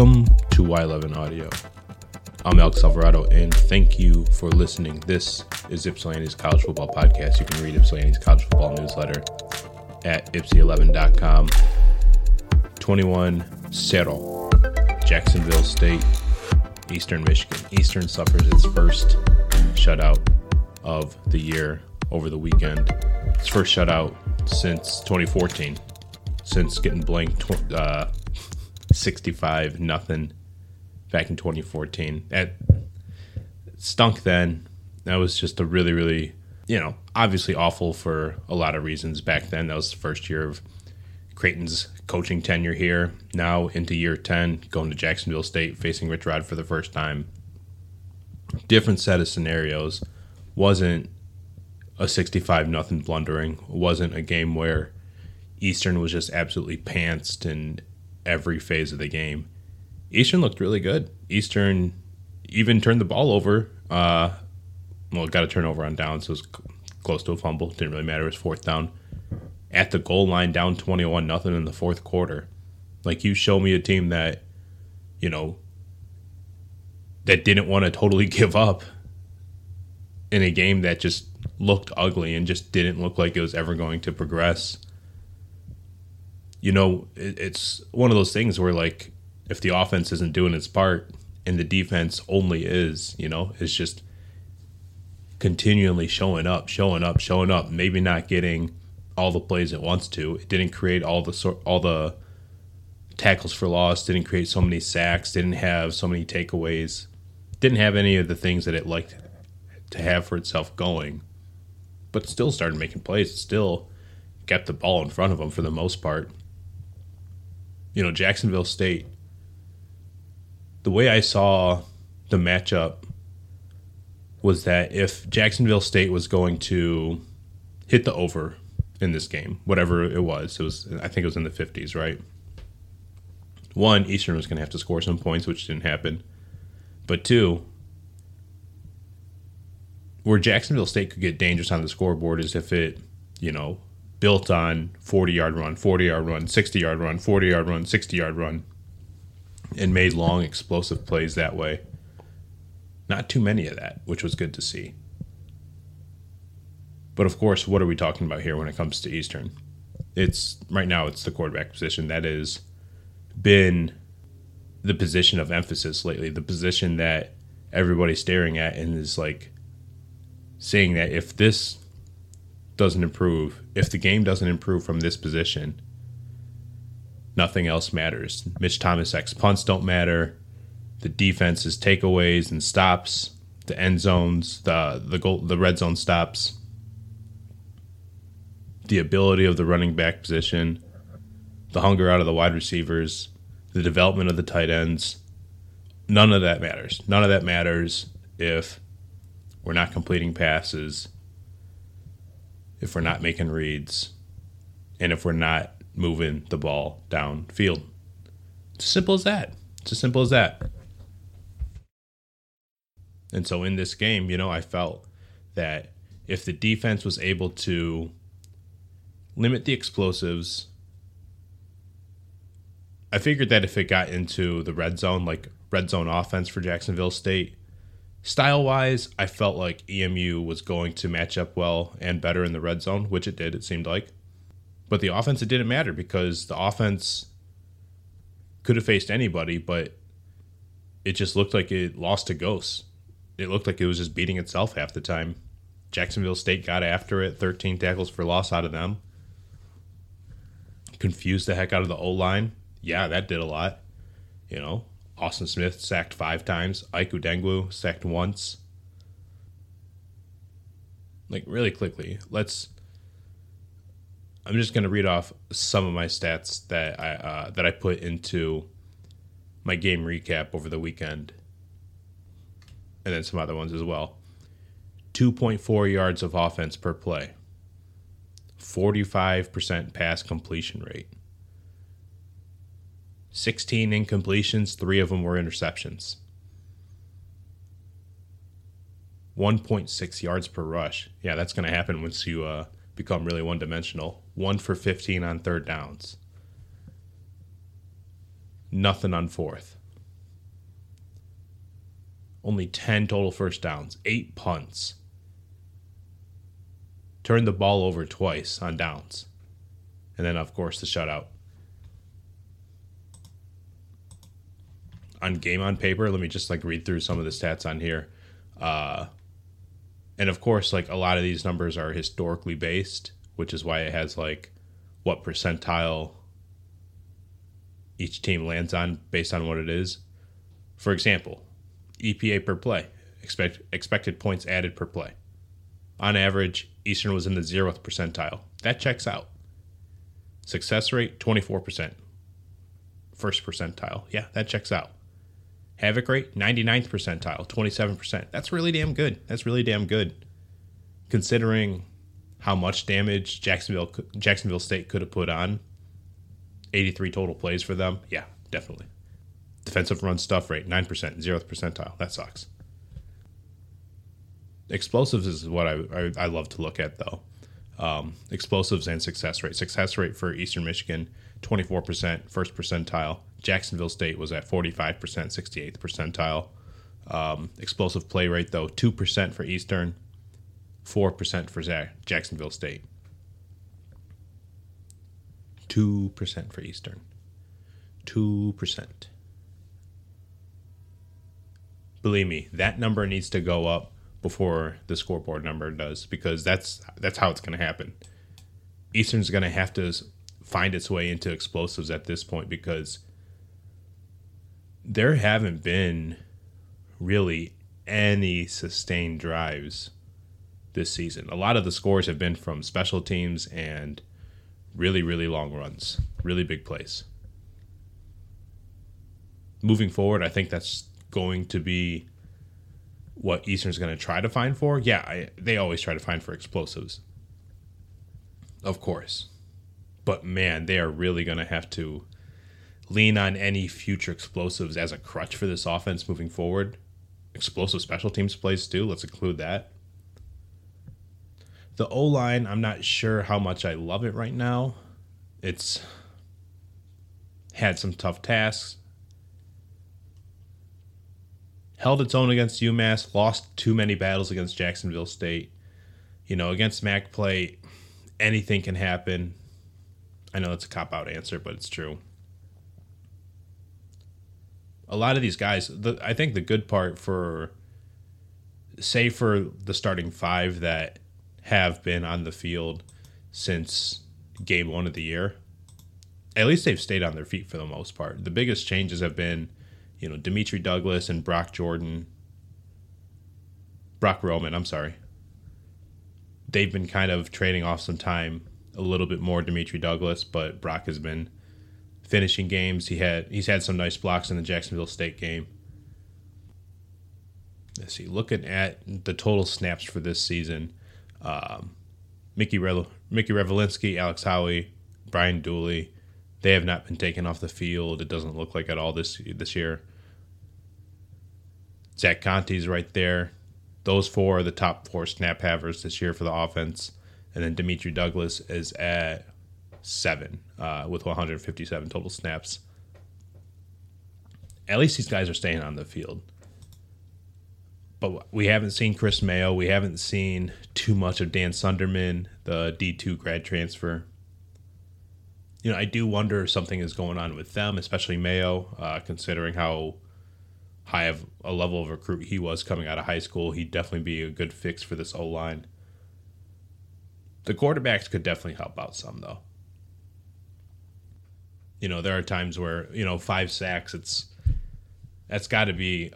Welcome to Y11 Audio. I'm Alex Alvarado, and thank you for listening. This is Ypsilanti's College Football Podcast. You can read Ypsilanti's College Football newsletter at ypsi11.com. 21 0, Jacksonville State, Eastern Michigan. Eastern suffers its first shutout of the year over the weekend. Its first shutout since 2014, since getting blanked uh, 65 nothing back in 2014. That stunk then. That was just a really, really, you know, obviously awful for a lot of reasons back then. That was the first year of Creighton's coaching tenure here. Now into year 10, going to Jacksonville State, facing Rich Rod for the first time. Different set of scenarios. Wasn't a 65 nothing blundering. Wasn't a game where Eastern was just absolutely pantsed and every phase of the game. Eastern looked really good. Eastern even turned the ball over. Uh, well, got a turnover on down, so it was close to a fumble. Didn't really matter. It was fourth down. At the goal line, down 21 nothing in the fourth quarter. Like, you show me a team that, you know, that didn't want to totally give up in a game that just looked ugly and just didn't look like it was ever going to progress you know, it, it's one of those things where like if the offense isn't doing its part and the defense only is, you know, it's just continually showing up, showing up, showing up, maybe not getting all the plays it wants to. It didn't create all the all the tackles for loss, didn't create so many sacks, didn't have so many takeaways, didn't have any of the things that it liked to have for itself going. But still started making plays, still kept the ball in front of them for the most part you know, Jacksonville State, the way I saw the matchup was that if Jacksonville State was going to hit the over in this game, whatever it was, it was I think it was in the 50s, right? One, Eastern was going to have to score some points, which didn't happen. But two, where Jacksonville State could get dangerous on the scoreboard is if it, you know, built on 40 yard run, 40 yard run, 60 yard run, 40 yard run, 60 yard run, and made long, explosive plays that way. Not too many of that, which was good to see. But of course, what are we talking about here when it comes to Eastern? It's right now, it's the quarterback position that has been the position of emphasis lately, the position that everybody's staring at and is like saying that if this doesn't improve, if the game doesn't improve from this position, nothing else matters. Mitch Thomasek's punts don't matter. The defense's takeaways and stops, the end zones, the the goal, the red zone stops, the ability of the running back position, the hunger out of the wide receivers, the development of the tight ends. None of that matters. None of that matters if we're not completing passes if we're not making reads, and if we're not moving the ball downfield. It's as simple as that. It's as simple as that. And so in this game, you know, I felt that if the defense was able to limit the explosives, I figured that if it got into the red zone, like red zone offense for Jacksonville State, Style wise, I felt like EMU was going to match up well and better in the red zone, which it did, it seemed like. But the offense, it didn't matter because the offense could have faced anybody, but it just looked like it lost to ghosts. It looked like it was just beating itself half the time. Jacksonville State got after it, 13 tackles for loss out of them. Confused the heck out of the O line. Yeah, that did a lot. You know, Austin Smith sacked five times. Ike Udengwu sacked once. Like really quickly, let's. I'm just gonna read off some of my stats that I uh, that I put into my game recap over the weekend, and then some other ones as well. 2.4 yards of offense per play. 45% pass completion rate. 16 incompletions, three of them were interceptions. 1.6 yards per rush. Yeah, that's going to happen once you uh, become really one dimensional. One for 15 on third downs. nothing on fourth. Only 10 total first downs, eight punts. Turned the ball over twice on downs. And then, of course, the shutout. On game on paper, let me just like read through some of the stats on here. Uh, and of course, like a lot of these numbers are historically based, which is why it has like what percentile each team lands on based on what it is. For example, EPA per play, expect, expected points added per play. On average, Eastern was in the zeroth percentile. That checks out. Success rate, 24%. First percentile. Yeah, that checks out. Havoc rate, 99th percentile, 27%. That's really damn good. That's really damn good. Considering how much damage Jacksonville Jacksonville State could have put on 83 total plays for them. Yeah, definitely. Defensive run stuff rate, 9%, 0th percentile. That sucks. Explosives is what I, I, I love to look at, though. Um, explosives and success rate. Success rate for Eastern Michigan, 24%, first percentile. Jacksonville State was at 45%, 68th percentile. Um, explosive play rate, though, 2% for Eastern, 4% for Jacksonville State. 2% for Eastern. 2%. Believe me, that number needs to go up before the scoreboard number does because that's that's how it's going to happen. Eastern's going to have to find its way into explosives at this point because there haven't been really any sustained drives this season. A lot of the scores have been from special teams and really, really long runs, really big plays. Moving forward, I think that's going to be what Eastern's going to try to find for. Yeah, I, they always try to find for explosives, of course. But man, they are really going to have to lean on any future explosives as a crutch for this offense moving forward. Explosive special teams plays too. Let's include that. The O line, I'm not sure how much I love it right now. It's had some tough tasks. Held its own against UMass, lost too many battles against Jacksonville State. You know, against MAC play, anything can happen. I know it's a cop out answer, but it's true. A lot of these guys, the, I think the good part for, say, for the starting five that have been on the field since game one of the year. At least they've stayed on their feet for the most part. The biggest changes have been, you know, Dimitri Douglas and Brock Jordan. Brock Roman, I'm sorry. They've been kind of trading off some time a little bit more Dimitri Douglas, but Brock has been finishing games. He had he's had some nice blocks in the Jacksonville State game. Let's see, looking at the total snaps for this season, um, Mickey Re- Mickey Revolinsky, Alex Howie, Brian Dooley, they have not been taken off the field. It doesn't look like at all this this year. Zach Conti's right there. Those four are the top four snap havers this year for the offense, and then Dimitri Douglas is at seven uh, with 157 total snaps. At least these guys are staying on the field but we haven't seen Chris Mayo. We haven't seen too much of Dan Sunderman, the D2 grad transfer. You know, I do wonder if something is going on with them, especially Mayo, uh, considering how high of a level of recruit he was coming out of high school. He'd definitely be a good fix for this O line. The quarterbacks could definitely help out some, though. You know, there are times where, you know, five sacks, it's that's got to be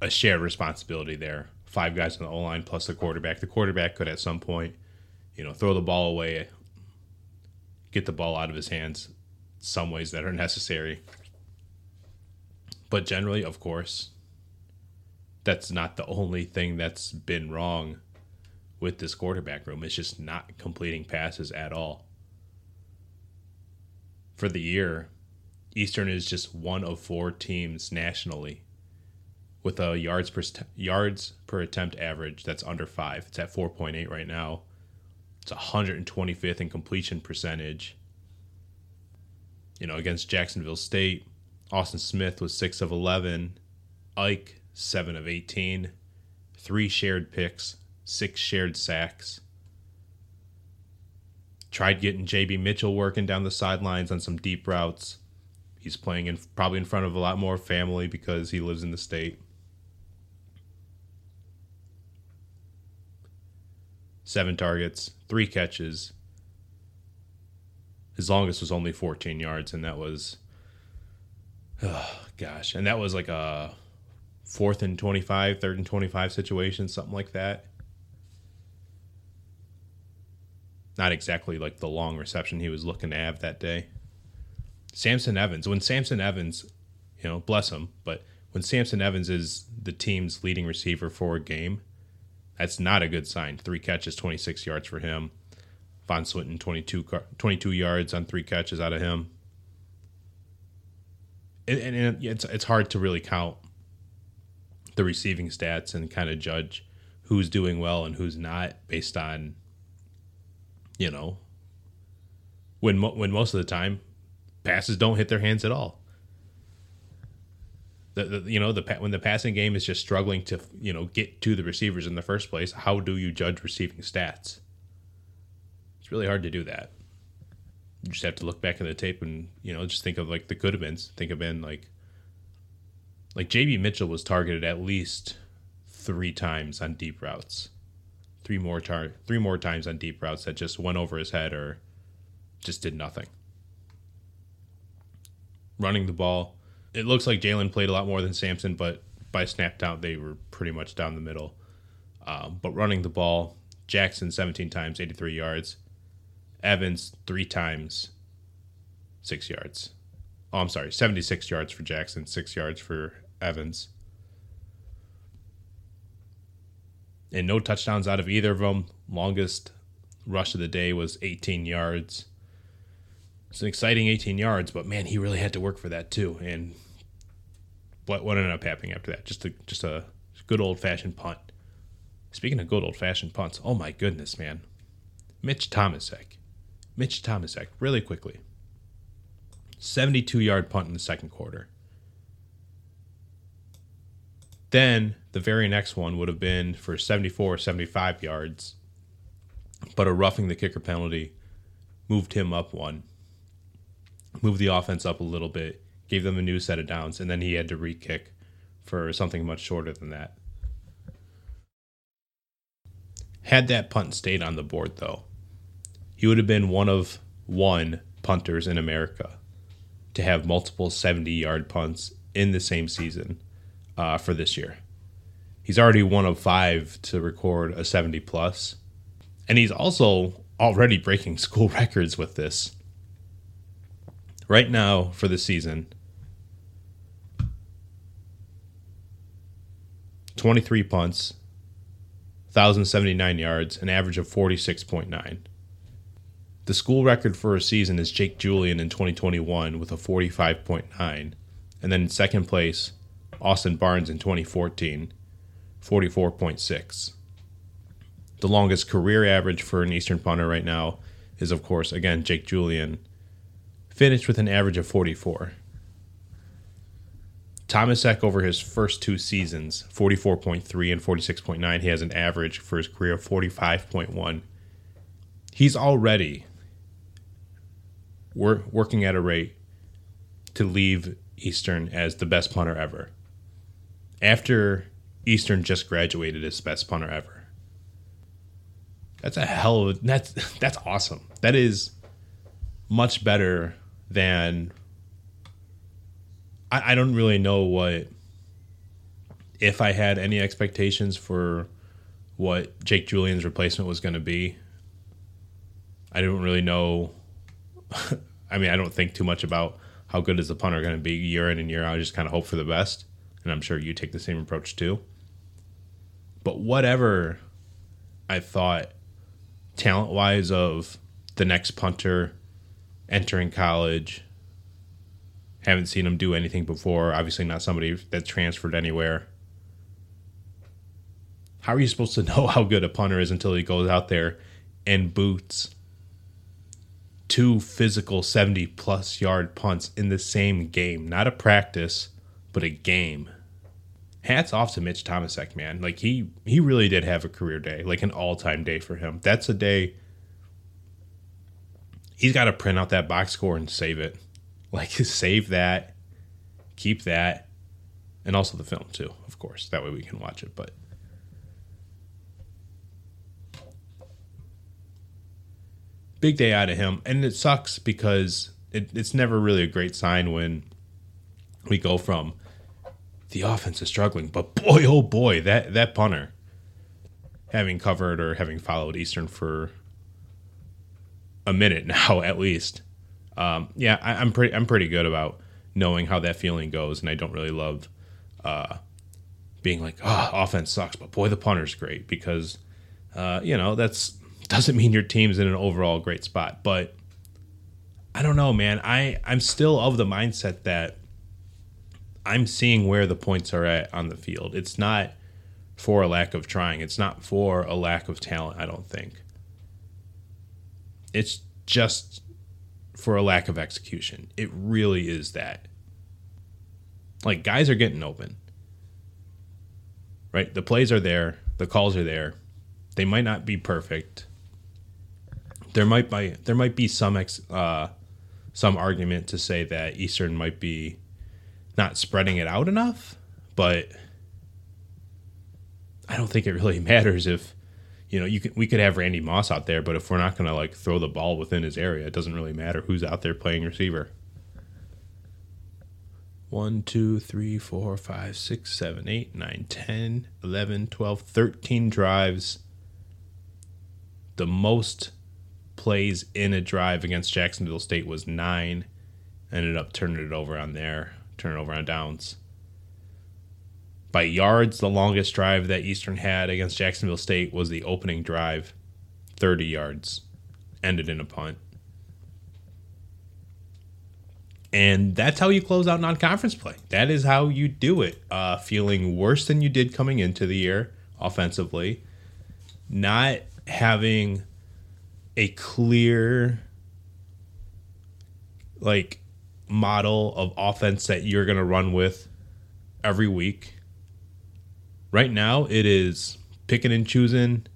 a shared responsibility there. Five guys on the O line plus the quarterback. The quarterback could at some point, you know, throw the ball away, get the ball out of his hands some ways that are necessary. But generally, of course, that's not the only thing that's been wrong with this quarterback room. It's just not completing passes at all. For the year, Eastern is just one of four teams nationally with a yards per yards per attempt average that's under five. It's at 4.8 right now. It's 125th in completion percentage. You know, against Jacksonville State, Austin Smith was 6 of 11. Ike, 7 of 18. Three shared picks, six shared sacks. Tried getting JB Mitchell working down the sidelines on some deep routes. He's playing in probably in front of a lot more family because he lives in the state. Seven targets, three catches. His longest was only 14 yards, and that was, oh gosh, and that was like a fourth and 25, third and 25 situation, something like that. Not exactly like the long reception he was looking to have that day. Samson Evans, when Samson Evans, you know, bless him, but when Samson Evans is the team's leading receiver for a game, that's not a good sign. Three catches, 26 yards for him. Von Swinton, 22, 22 yards on three catches out of him. And, and it's, it's hard to really count the receiving stats and kind of judge who's doing well and who's not based on you know when when most of the time passes don't hit their hands at all. The, the, you know the when the passing game is just struggling to you know get to the receivers in the first place how do you judge receiving stats? It's really hard to do that. You just have to look back in the tape and you know just think of like the could have been think of been like like JB Mitchell was targeted at least three times on deep routes. Three more tar- three more times on deep routes that just went over his head or just did nothing. Running the ball, it looks like Jalen played a lot more than Samson, but by snap count they were pretty much down the middle. Um, but running the ball, Jackson 17 times, 83 yards. Evans three times, six yards. Oh, I'm sorry, 76 yards for Jackson, six yards for Evans. And no touchdowns out of either of them. Longest rush of the day was 18 yards. It's an exciting 18 yards, but man, he really had to work for that too. And what what ended up happening after that? Just a just a good old fashioned punt. Speaking of good old fashioned punts, oh my goodness, man. Mitch Thomasek. Mitch Thomasek, really quickly. 72 yard punt in the second quarter. Then the very next one would have been for 74 or 75 yards, but a roughing the kicker penalty moved him up one, moved the offense up a little bit, gave them a new set of downs, and then he had to re kick for something much shorter than that. Had that punt stayed on the board, though, he would have been one of one punters in America to have multiple 70 yard punts in the same season uh, for this year. He's already one of five to record a 70 plus, and he's also already breaking school records with this. Right now for the season, 23 punts, 1,079 yards, an average of 46.9. The school record for a season is Jake Julien in 2021 with a 45.9. And then in second place, Austin Barnes in 2014, 44.6. The longest career average for an Eastern punter right now is, of course, again, Jake Julien, finished with an average of 44. Thomasek over his first two seasons, 44.3 and 46.9, he has an average for his career of 45.1. He's already wor- working at a rate to leave Eastern as the best punter ever after Eastern just graduated as best punter ever. That's a hell of that's that's awesome. That is much better than I, I don't really know what if I had any expectations for what Jake Julien's replacement was going to be. I don't really know. I mean, I don't think too much about how good is the punter going to be year in and year out. I just kind of hope for the best and I'm sure you take the same approach too. But whatever I thought talent wise of the next punter entering college, haven't seen him do anything before. Obviously, not somebody that transferred anywhere. How are you supposed to know how good a punter is until he goes out there and boots two physical 70 plus yard punts in the same game, not a practice, but a game. Hats off to Mitch Thomasek, man. Like he he really did have a career day, like an all-time day for him. That's a day he's got to print out that box score and save it. Like save that, keep that, and also the film too, of course. That way we can watch it, but big day out of him. And it sucks because it, it's never really a great sign when we go from the offense is struggling, but boy, oh boy, that, that punter, having covered or having followed Eastern for a minute now at least. Um, yeah, I, am pretty I'm pretty good about knowing how that feeling goes, and I don't really love uh, being like, oh, offense sucks, but boy, the punter's great because uh, you know that's doesn't mean your team's in an overall great spot. But I don't know, man. I I'm still of the mindset that I'm seeing where the points are at on the field. It's not for a lack of trying. It's not for a lack of talent. I don't think. It's just for a lack of execution. It really is that. Like guys are getting open. Right? The plays are there, the calls are there. They might not be perfect there might be there might be some ex, uh, some argument to say that Eastern might be not spreading it out enough, but I don't think it really matters if you know you could we could have Randy Moss out there, but if we're not going to like throw the ball within his area, it doesn't really matter who's out there playing receiver. One, two, three, four, five, six, seven, eight, nine, ten, eleven, twelve, thirteen drives. The most plays in a drive against Jacksonville State was nine. Ended up turning it over on there, turning over on downs. By yards, the longest drive that Eastern had against Jacksonville State was the opening drive, 30 yards, ended in a punt. And that's how you close out non conference play. That is how you do it. Uh, feeling worse than you did coming into the year offensively, not having a clear like model of offense that you're going to run with every week. Right now, it is picking and choosing,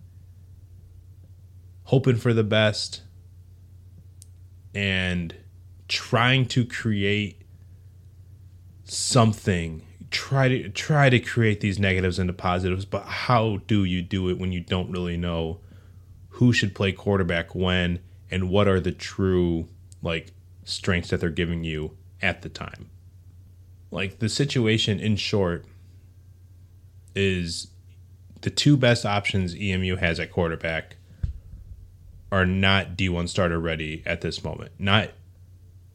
hoping for the best, and trying to create something. Try to try to create these negatives into positives, but how do you do it when you don't really know who should play quarterback when and what are the true like strengths that they're giving you at the time. Like the situation in short is the two best options EMU has at quarterback are not D1 starter ready at this moment. Not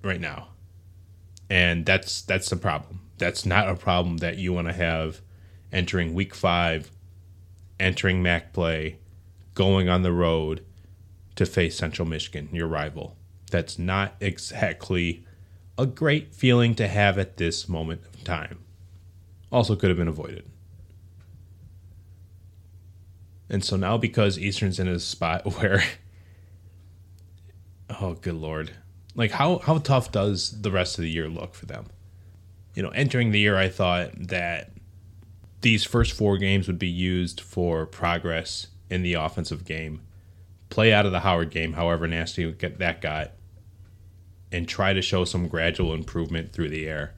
right now. And that's that's the problem. That's not a problem that you want to have entering week 5, entering MAC play going on the road to face Central Michigan, your rival. That's not exactly a great feeling to have at this moment of time. Also, could have been avoided. And so now, because Eastern's in a spot where, oh, good lord, like how how tough does the rest of the year look for them? You know, entering the year, I thought that these first four games would be used for progress in the offensive game. Play out of the Howard game, however nasty that got, and try to show some gradual improvement through the air.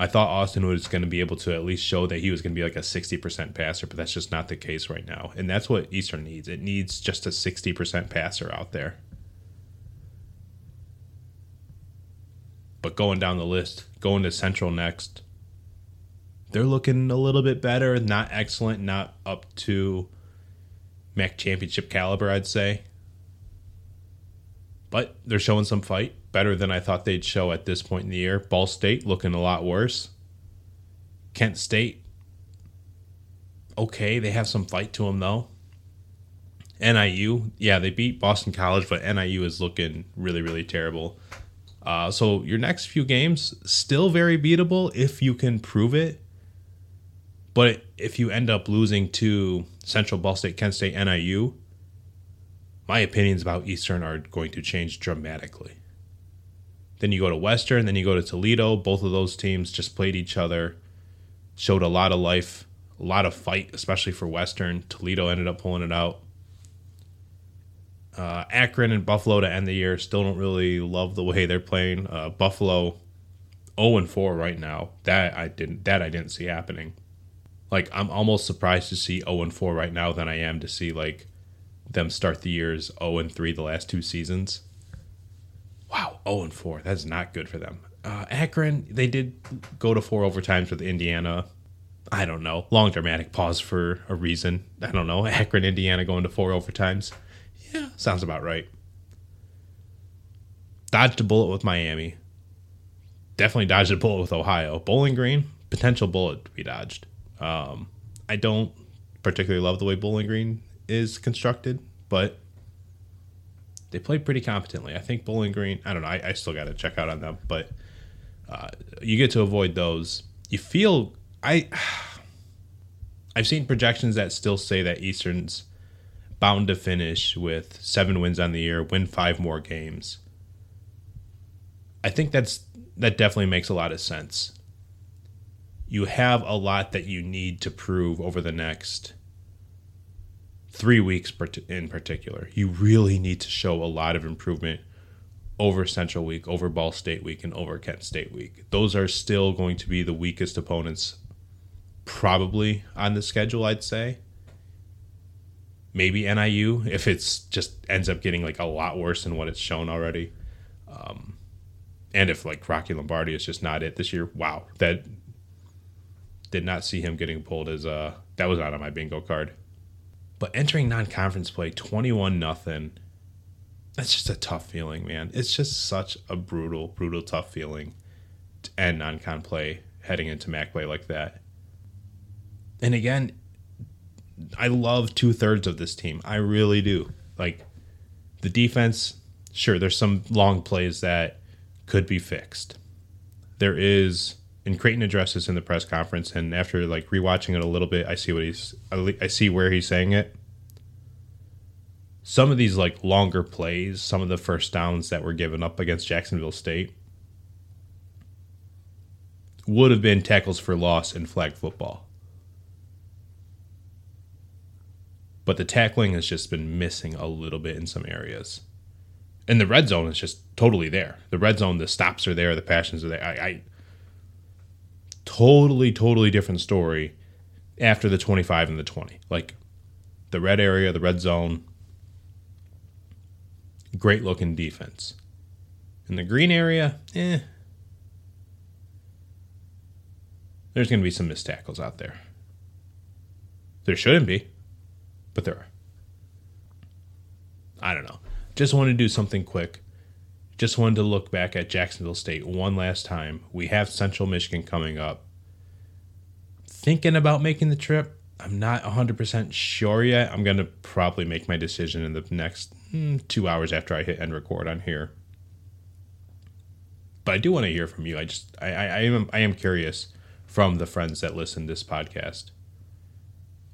I thought Austin was going to be able to at least show that he was going to be like a 60% passer, but that's just not the case right now. And that's what Eastern needs. It needs just a 60% passer out there. But going down the list, going to Central next, they're looking a little bit better. Not excellent, not up to MAC championship caliber, I'd say. But they're showing some fight, better than I thought they'd show at this point in the year. Ball State looking a lot worse. Kent State, okay, they have some fight to them though. NIU, yeah, they beat Boston College, but NIU is looking really, really terrible. Uh, so your next few games still very beatable if you can prove it. But if you end up losing to Central, Ball State, Kent State, NIU, my opinions about Eastern are going to change dramatically. Then you go to Western, then you go to Toledo. Both of those teams just played each other, showed a lot of life, a lot of fight, especially for Western. Toledo ended up pulling it out. Uh, Akron and Buffalo to end the year still don't really love the way they're playing. Uh, Buffalo 0 and 4 right now. That I didn't that I didn't see happening. Like I'm almost surprised to see 0 and 4 right now than I am to see like them start the years 0 and 3 the last two seasons. Wow, 0 and 4. That's not good for them. Uh, Akron, they did go to four overtimes with Indiana. I don't know. Long dramatic pause for a reason. I don't know. Akron, Indiana going to four overtimes. Yeah, sounds about right. Dodged a bullet with Miami. Definitely dodged a bullet with Ohio. Bowling Green, potential bullet to be dodged. Um, I don't particularly love the way Bowling Green is constructed, but they played pretty competently. I think Bowling Green. I don't know. I, I still got to check out on them, but uh, you get to avoid those. You feel I. I've seen projections that still say that Eastern's bound to finish with seven wins on the year, win five more games. I think that's that definitely makes a lot of sense. You have a lot that you need to prove over the next three weeks in particular. You really need to show a lot of improvement over Central Week, over Ball State Week, and over Kent State Week. Those are still going to be the weakest opponents, probably on the schedule. I'd say. Maybe NIU if it's just ends up getting like a lot worse than what it's shown already. Um, and if like Rocky Lombardi is just not it this year, wow, that did not see him getting pulled as uh that was not on my bingo card. But entering non-conference play 21 nothing that's just a tough feeling, man. It's just such a brutal, brutal tough feeling to end non-con play heading into MAC play like that. And again, I love two thirds of this team. I really do. Like the defense, sure, there's some long plays that could be fixed. There is, and Creighton addresses in the press conference, and after like rewatching it a little bit, I see what he's, I see where he's saying it. Some of these like longer plays, some of the first downs that were given up against Jacksonville State would have been tackles for loss in flag football. But the tackling has just been missing a little bit in some areas and the red zone is just totally there. The red zone, the stops are there, the passions are there. I, I totally, totally different story after the 25 and the 20. Like the red area, the red zone, great looking defense. In the green area, eh. There's going to be some missed tackles out there. There shouldn't be, but there are. I don't know. Just wanted to do something quick. Just wanted to look back at Jacksonville State one last time. We have Central Michigan coming up. Thinking about making the trip. I'm not 100% sure yet. I'm going to probably make my decision in the next mm, two hours after I hit end record on here. But I do want to hear from you. I just, I, I, I am, I am curious from the friends that listen to this podcast.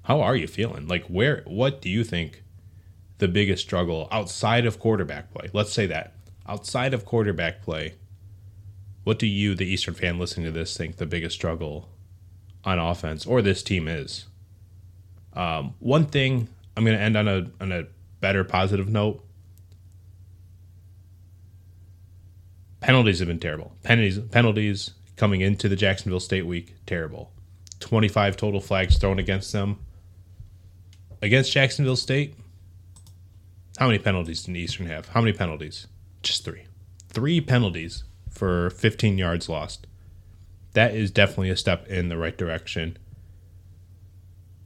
How are you feeling? Like, where, what do you think the biggest struggle outside of quarterback play? Let's say that. Outside of quarterback play, what do you, the Eastern fan listening to this, think the biggest struggle on offense or this team is? Um, one thing I'm going to end on a on a better positive note. Penalties have been terrible. Penalties penalties coming into the Jacksonville State week terrible. 25 total flags thrown against them. Against Jacksonville State, how many penalties did Eastern have? How many penalties? Just three. Three penalties for 15 yards lost. That is definitely a step in the right direction.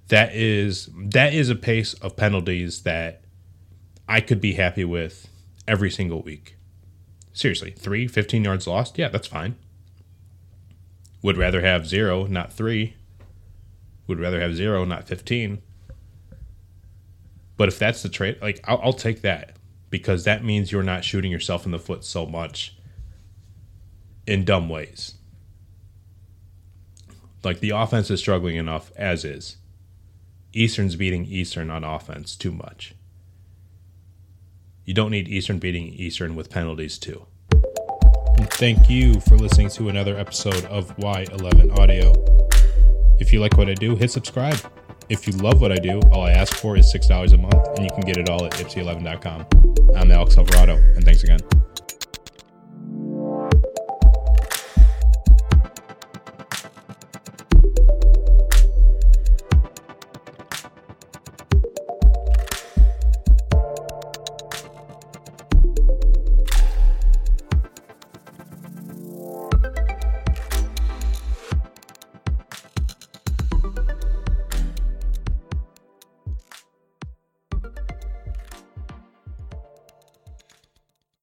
That is that is a pace of penalties that I could be happy with every single week. Seriously, three, 15 yards lost? Yeah, that's fine. Would rather have zero, not three. Would rather have zero, not 15. But if that's the trade, like I'll, I'll take that because that means you're not shooting yourself in the foot so much in dumb ways. Like the offense is struggling enough as is. Eastern's beating Eastern on offense too much. You don't need Eastern beating Eastern with penalties, too. And thank you for listening to another episode of Y11 Audio. If you like what I do, hit subscribe. If you love what I do, all I ask for is $6 a month, and you can get it all at ypsi11.com. I'm Alex Alvarado, and thanks again.